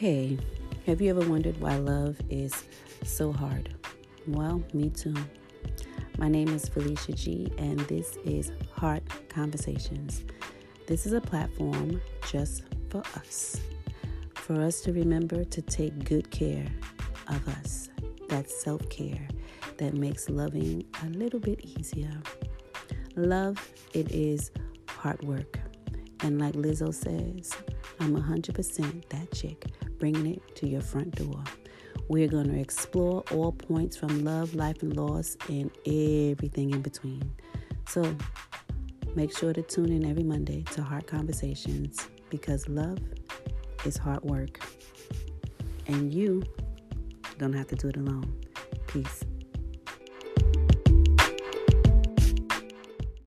Hey, have you ever wondered why love is so hard? Well, me too. My name is Felicia G, and this is Heart Conversations. This is a platform just for us, for us to remember to take good care of us. That's self care that makes loving a little bit easier. Love, it is hard work. And like Lizzo says, I'm 100% that chick bringing it to your front door. We're going to explore all points from love, life, and loss, and everything in between. So make sure to tune in every Monday to Heart Conversations because love is hard work. And you don't have to do it alone. Peace.